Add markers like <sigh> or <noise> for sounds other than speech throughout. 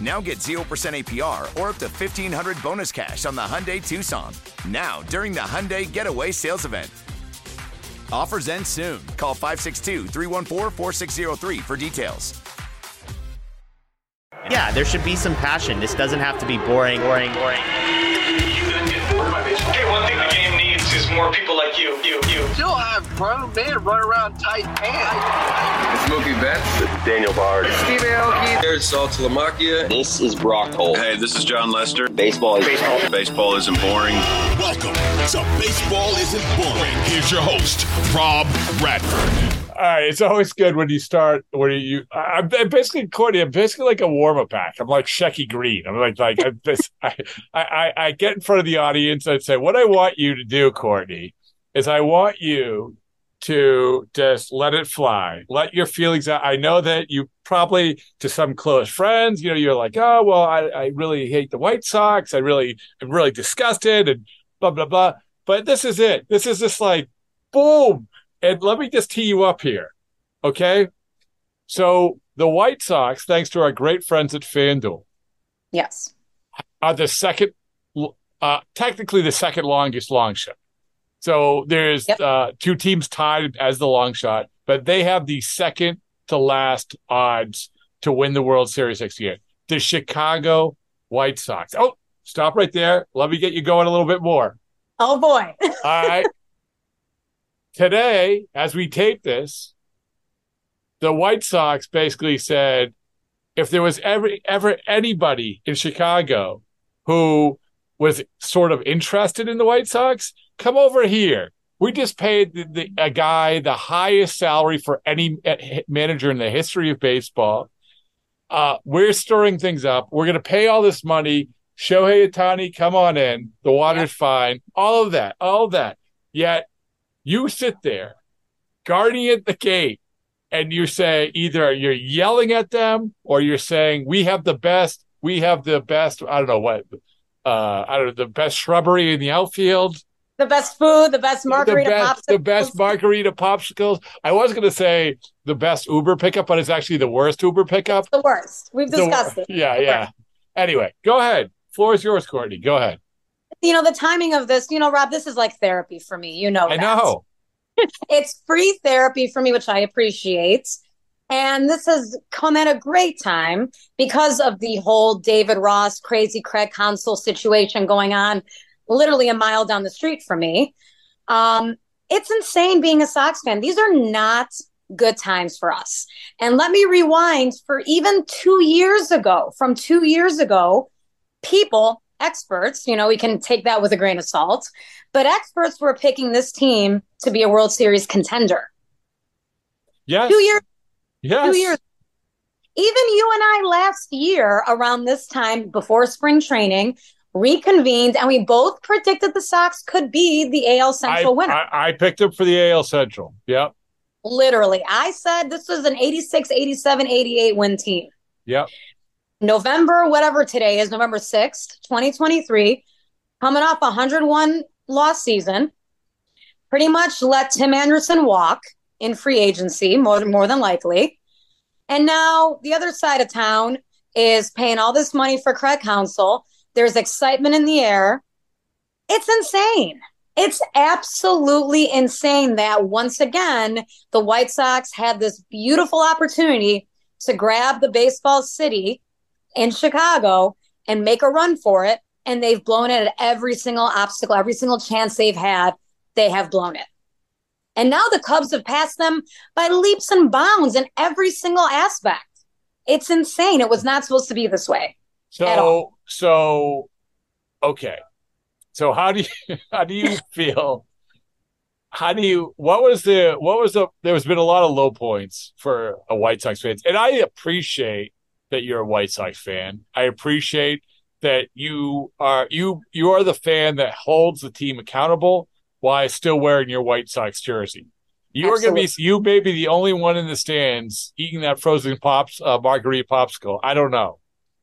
Now get 0% APR or up to 1500 bonus cash on the Hyundai Tucson. Now, during the Hyundai Getaway Sales Event. Offers end soon. Call 562 314 4603 for details. Yeah, there should be some passion. This doesn't have to be boring, boring, boring. Okay, one thing the game needs is more people like you, you, you. Still have grown men run around tight pants. It's Mookie Betts. This is Daniel Bard. Steve Aoki. There's Saltalamacchia. This is Brock Holt. Hey, this is Jon Lester. Baseball is baseball. Baseball isn't boring. Welcome to Baseball Isn't Boring. Here's your host, Rob Bradford. All right, it's always good when you start when you. I'm basically Courtney. I'm basically like a warm up act. I'm like Shecky Greene. I'm like like I'm this, <laughs> I, I I get in front of the audience and say, "What I want you to do, Courtney, is I want you to just let it fly, let your feelings out. I know that you probably to some close friends, you know, you're like, oh well, I, I really hate the White Sox. I really am really disgusted and blah blah blah. But this is it. This is just like, boom." And let me just tee you up here. Okay. So the White Sox, thanks to our great friends at FanDuel, yes, are the second, uh, technically the second longest long shot. So there's yep. uh, two teams tied as the long shot, but they have the second to last odds to win the World Series next year. The Chicago White Sox. Oh, stop right there. Let me get you going a little bit more. Oh boy. <laughs> All right today, as we tape this, the White Sox basically said if there was ever ever anybody in Chicago who was sort of interested in the White Sox, come over here. We just paid the, the, a guy the highest salary for any manager in the history of baseball. Uh, we're stirring things up. We're going to pay all this money. Shohei Ohtani, come on in. The water's fine. All of that, all of that. Yet you sit there guarding at the gate and you say either you're yelling at them or you're saying we have the best we have the best i don't know what uh i don't know the best shrubbery in the outfield the best food the best margarita the best, the best margarita popsicles. I was going to say the best uber pickup but it's actually the worst uber pickup. The worst. We've discussed the, it. yeah yeah. anyway go ahead. Floor is yours courtney. Go ahead. You know the timing of this you know rob this is like therapy for me. You know i that. know. <laughs> It's free therapy for me which i appreciate. And this has come at a great time because of the whole David Ross, crazy Craig Counsell situation going on literally a mile down the street from me. Um, it's insane being a Sox fan. These are not good times for us. And let me rewind for even two years ago, from two years ago, people, experts, you know, we can take that with a grain of salt, but experts were picking this team to be a World Series contender. Yes. Two years. Yes. Two years. Even you and I last year around this time before spring training reconvened and we both predicted the Sox could be the AL Central I, winner. I, I picked them for the AL Central. Yep. Literally. I said this was an 86, 87, 88 win team. Yep. November, whatever today is, November 6th, 2023, coming off a 101 loss season, pretty much let Tim Anderson walk in free agency, more, more than likely. And now the other side of town is paying all this money for Craig Counsell. There's excitement in the air. It's insane. It's absolutely insane that once again, the White Sox had this beautiful opportunity to grab the baseball city in Chicago and make a run for it. And they've blown it at every single obstacle, every single chance they've had, they have blown it. And now the Cubs have passed them by leaps and bounds in every single aspect. It's insane. It was not supposed to be this way. So, so, okay. So how do you <laughs> how do you <laughs> feel? How do you? What was the what was the? There's been a lot of low points for a White Sox fans, and I appreciate that you're a White Sox fan. I appreciate that you are you you are the fan that holds the team accountable while still wearing your White Sox jersey. You are going to be you may be the only one in the stands eating that frozen pops uh, margarita popsicle. I don't know,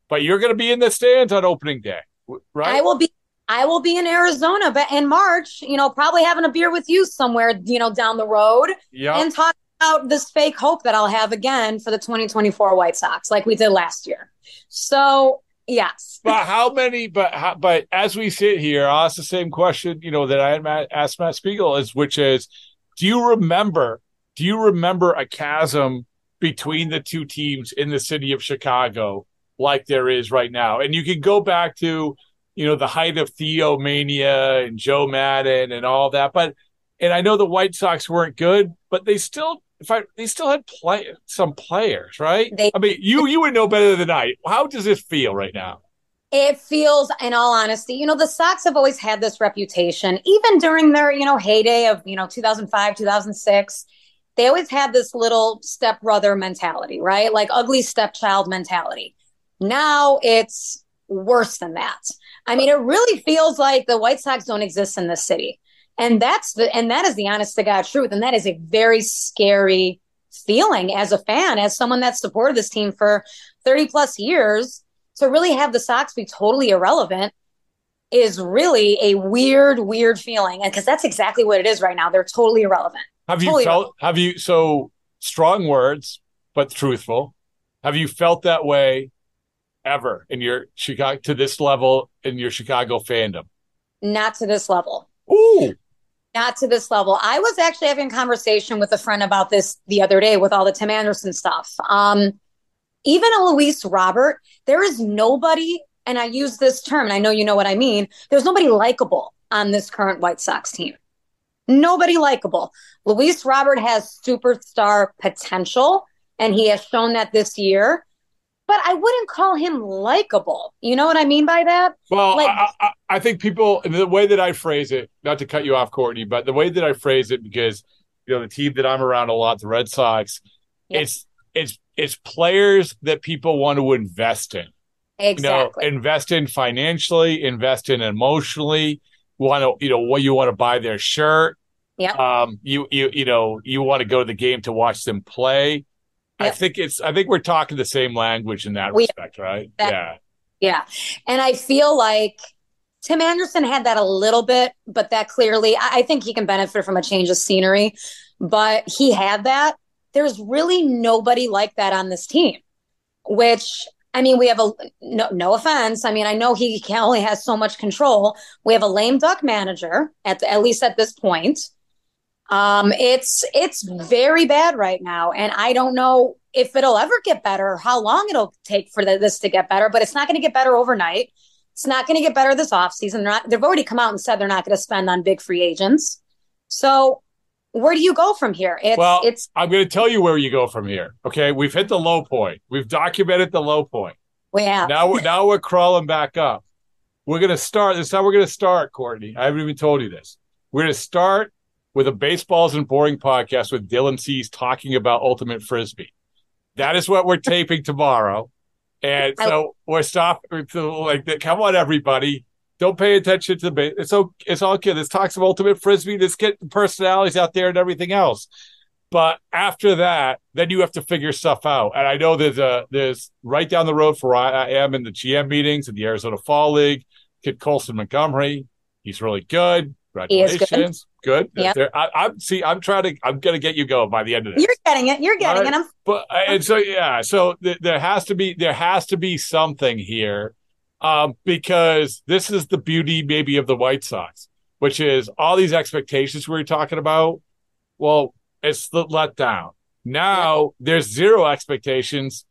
but you're going to be in the stands on opening day, right? I will be. I will be in Arizona, but in March, you know, probably having a beer with you somewhere, you know, down the road, yeah, and talk about this fake hope that I'll have again for the 2024 White Sox, like we did last year. So yes, but how many? But how, but as we sit here, I'll ask the same question, you know, that I had Matt, asked Matt Spiegel, is which is, do you remember? Do you remember a chasm between the two teams in the city of Chicago like there is right now? And you can go back to you know, the height of Theo Mania and Joe Maddon and all that. But and I know the White Sox weren't good, but they still if I they still had play some players, right? They, I mean, you you would know better than I. How does it feel right now? It feels, in all honesty, you know, the Sox have always had this reputation, even during their, you know, heyday of, you know, 2005, 2006. They always had this little stepbrother mentality, right? Like ugly stepchild mentality. Now it's worse than that. I mean, it really feels like the White Sox don't exist in this city. And that's the and that is the honest to God truth. And that is a very scary feeling as a fan, as someone that supported this team for 30 plus years, to really have the Sox be totally irrelevant is really a weird, weird feeling. And because that's exactly what it is right now. They're totally irrelevant. Have you totally felt irrelevant. have you so strong words, but truthful? Have you felt that way ever in your Chicago to this level in your Chicago fandom? Not to this level. Ooh. Not to this level. I was actually having a conversation with a friend about this the other day with all the Tim Anderson stuff. Um, even a Luis Robert, there is nobody, and I use this term, and I know you know what I mean. There's nobody likable on this current White Sox team. Nobody likable. Luis Robert has superstar potential, and he has shown that this year but I wouldn't call him likable. You know what I mean by that? Well, like, I, I, I, think people, the way that I phrase it, not to cut you off, Courtney, but the way that I phrase it, because you know the team that I'm around a lot, the Red Sox, Yep. it's it's it's players that people want to invest in. exactly. You know, invest in financially, invest in emotionally. Want to, you know, what you want to buy their shirt. yeah. Um, you you you know, you want to go to the game to watch them play. I think it's. I think we're talking the same language in that We- respect, right? that- yeah. Yeah. And I feel like Tim Anderson had that a little bit, but that clearly, I, I think he can benefit from a change of scenery. But he had that. There's really nobody like that on this team, which I mean, we have a no, no offense. I mean, I know he can only has so much control. We have a lame duck manager at the, at least at this point. Um, it's it's very bad right now, and I don't know if it'll ever get better, or how long it'll take for the, this to get better, but it's not going to get better overnight. It's not going to get better this offseason. They're not, they've already come out and said they're not going to spend on big free agents. So where do you go from here? It's, well, it's, I'm going to tell you where you go from here. Okay. We've hit the low point. We've documented the low point. we have. Now we're, now we're crawling back up. We're going to start. This is how we're going to start, Courtney. I haven't even told you this. We're going to start with a Baseball Isn't Boring podcast with Dylan Cease talking about ultimate frisbee. That is what we're taping tomorrow. And so we're stopping to like, come on, everybody. Don't pay attention to the base. It's okay. It's all good. This talks of ultimate frisbee. Let's get personalities out there and everything else. But after that, then you have to figure stuff out. And I know there's a there's right down the road for I, I am in the GM meetings in the Arizona Fall League. Kid Colson Montgomery, he's really good. Congratulations. Good. Yep. There- I, I'm see. I'm trying to. I'm going to get you going by the end of this. You're getting it. You're getting Right. it. I'm But and so yeah, so th- there has to be there has to be something here, um, because this is the beauty maybe of the White Sox, which is all these expectations we were talking about. Well, it's the letdown. Now there's zero expectations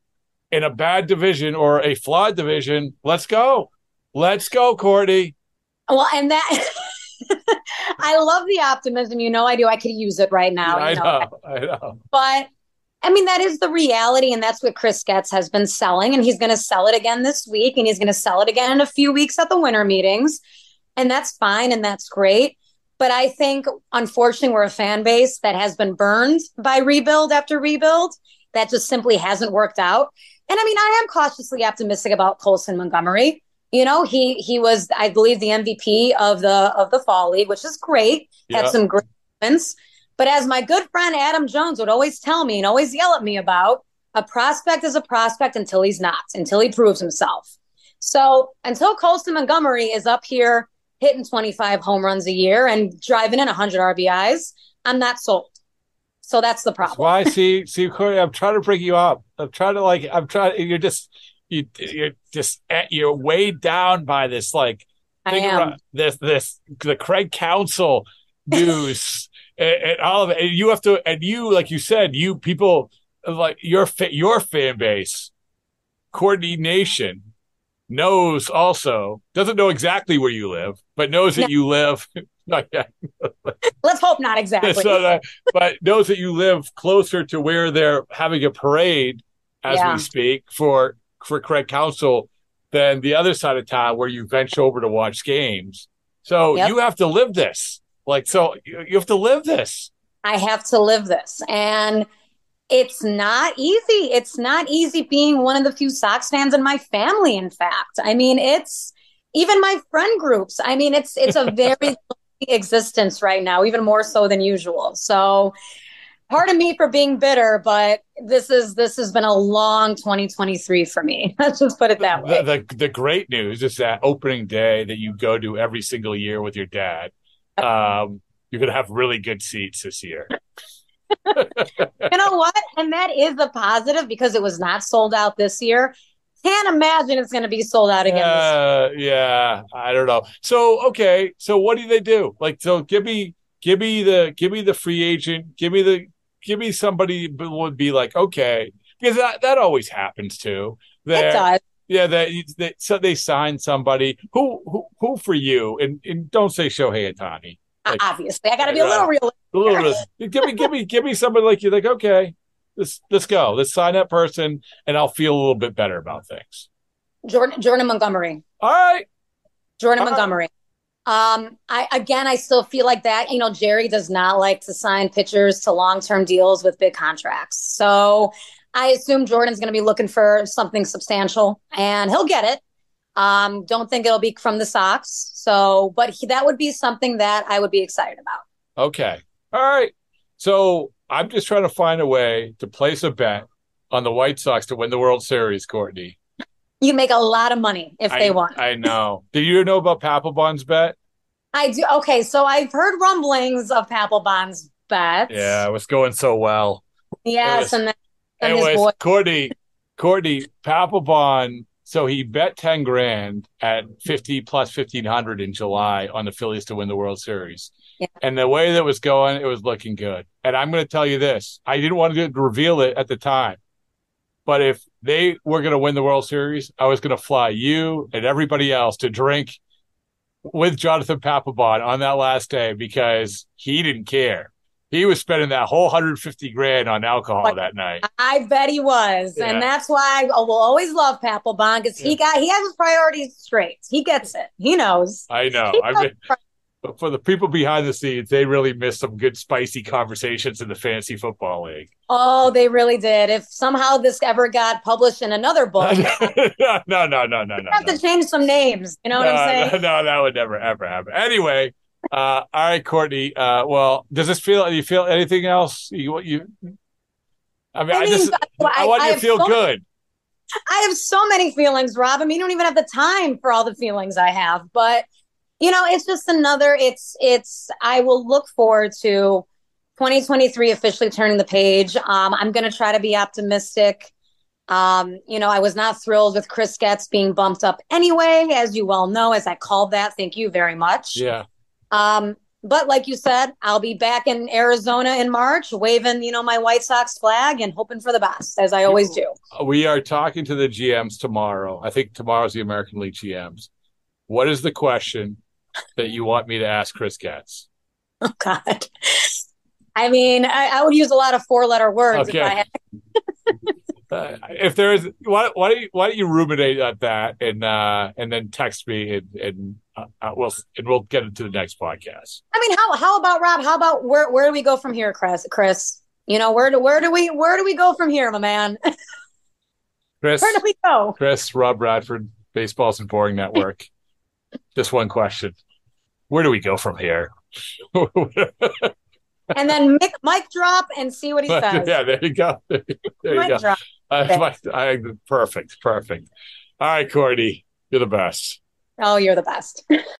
in a bad division or a flawed division. Let's go, let's go, Courtney. Well, and that <laughs> <laughs> I love the optimism. You know, I do. I could use it right now. I you know, I know. But I mean, that is the reality, and that's what Chris Getz has been selling, and he's going to sell it again this week, and he's going to sell it again in a few weeks at the winter meetings, and that's fine, and that's great. But I think, unfortunately, we're a fan base that has been burned by rebuild after rebuild. That just simply hasn't worked out. And I mean, I am cautiously optimistic about Colson Montgomery. You know, he he was, I believe, the MVP of the of the fall league, which is great. Had some great moments. But as my good friend Adam Jones would always tell me and always yell at me about, a prospect is a prospect until he's not, until he proves himself. So until Colson Montgomery is up here hitting 25 home runs a year and driving in 100 RBIs, I'm not sold. So that's the problem. Why? See, see, Corey, I'm trying to bring you up. I'm trying to like, I'm trying. You're just, you, you're just, you're weighed down by this, like, I thing am. around- this, this, the Craig Counsell news <laughs> and, and all of it. And you have to, and you, like you said, you people, like your your fan base, Courtney Nation, knows also doesn't know exactly where you live, but knows that No. you live. <laughs> Let's hope not exactly. so that, but knows that you live closer to where they're having a parade as Yeah. we speak for for Craig Counsell than the other side of town where you venture over to watch games. So Yep. you have to live this. Like so you, you have to live this. I have to live this. And it's not easy. It's not easy being one of the few Sox fans in my family, in fact. I mean, it's even my friend groups. I mean, it's it's a <laughs> very existence right now, even more so than usual. So pardon me for being bitter, but this is this has been a long 2023 for me. <laughs> Let's just put it that way. The, the great news is that opening day that you go to every single year with your dad. Um, you're gonna have really good seats this year. <laughs> you know what? And that is a positive because it was not sold out this year. Can't imagine it's going to be sold out again. this Uh, yeah, I don't know. So okay, so what do they do? Like, so give me, give me the, give me the free agent. Give me the, give me somebody who would be like, okay, because that that always happens too. Does. Yeah, that they, so they sign somebody who who who for you, and and don't say Shohei Ohtani. Uh, like, Obviously, I got to be a little realistic. a little bit. Give me, give me, give me somebody like you. Like, okay, let's let's go. Let's sign that person, and I'll feel a little bit better about things. Jordan, Jordan Montgomery. All right. Jordan All right. Um, I again, I still feel like that. You know, Jerry does not like to sign pitchers to long-term deals with big contracts. So I assume Jordan's going to be looking for something substantial, and he'll get it. Um, don't think it'll be from the Sox. So, but he, that would be something that I would be excited about. Okay. All right. So I'm just trying to find a way to place a bet on the White Sox to win the World Series, Courtney. You make a lot of money if I, they won. I know. Do you know about Papelbon's bet? I do. Okay, so I've heard rumblings of Papelbon's bet. Yeah, it was going so well. Yes, was- and then and his Anyways, boy. Courtney, Courtney, Papelbon. So he bet 10 grand at 50 plus 1500 in July on the Phillies to win the World Series. Yeah. And the way that was going, it was looking good. And I'm going to tell you this I didn't want to reveal it at the time. But if they were going to win the World Series, I was going to fly you and everybody else to drink with Jonathan Papelbon on that last day because he didn't care. He was spending that whole 150 grand on alcohol But that night. I bet he was, Yeah. and that's why I will always love Papelbon because he got he has his priorities straight. He gets it. He knows. I know. I mean, but for the people behind the scenes, they really missed some good spicy conversations in the fantasy football league. Oh, they really did. If somehow this ever got published in another book, <laughs> no, no, no, no, no. have to change some names. You know what I'm saying? No, no, that would never ever happen. Anyway, uh, all right, Courtney. Uh, well, does this feel? Do you feel anything else? You, you. I mean, I, I just, I, I- want I you to feel so- good. I have so many feelings, Rob. I mean, you don't even have the time for all the feelings I have. But you know, it's just another. It's it's. I will look forward to 2023 officially turning the page. Um, I'm going to try to be optimistic. Um, you know, I was not thrilled with Chris Getz being bumped up anyway, as you well know, as I called that. Thank you very much. Yeah. Um, but like you said, I'll be back in Arizona in March, waving, you know, my White Sox flag and hoping for the best, as I always do. We are talking to the GMs tomorrow. I think tomorrow's the American League GMs. What is the question that you want me to ask Chris Getz? Oh God. I mean, I, I would use a lot of four-letter words Okay. if I had. Uh, if there is, why, why don't you why don't you ruminate on that and uh, and then text me and and uh, uh, we'll and we'll get into the next podcast. I mean, how how about Rob? How about where where do we go from here, Chris? Chris, you know, where do where do we where do we go from here, my man? Chris, <laughs> where do we go? Chris, Rob Bradford, Baseball Isn't Boring Network. Just one question: Where do we go from here? <laughs> And then mic, mic drop and see what he <laughs> says. yeah, there you go. <laughs> There you go. drop. Uh, I, perfect, perfect. All right, Courtney, you're the best. Oh, you're the best.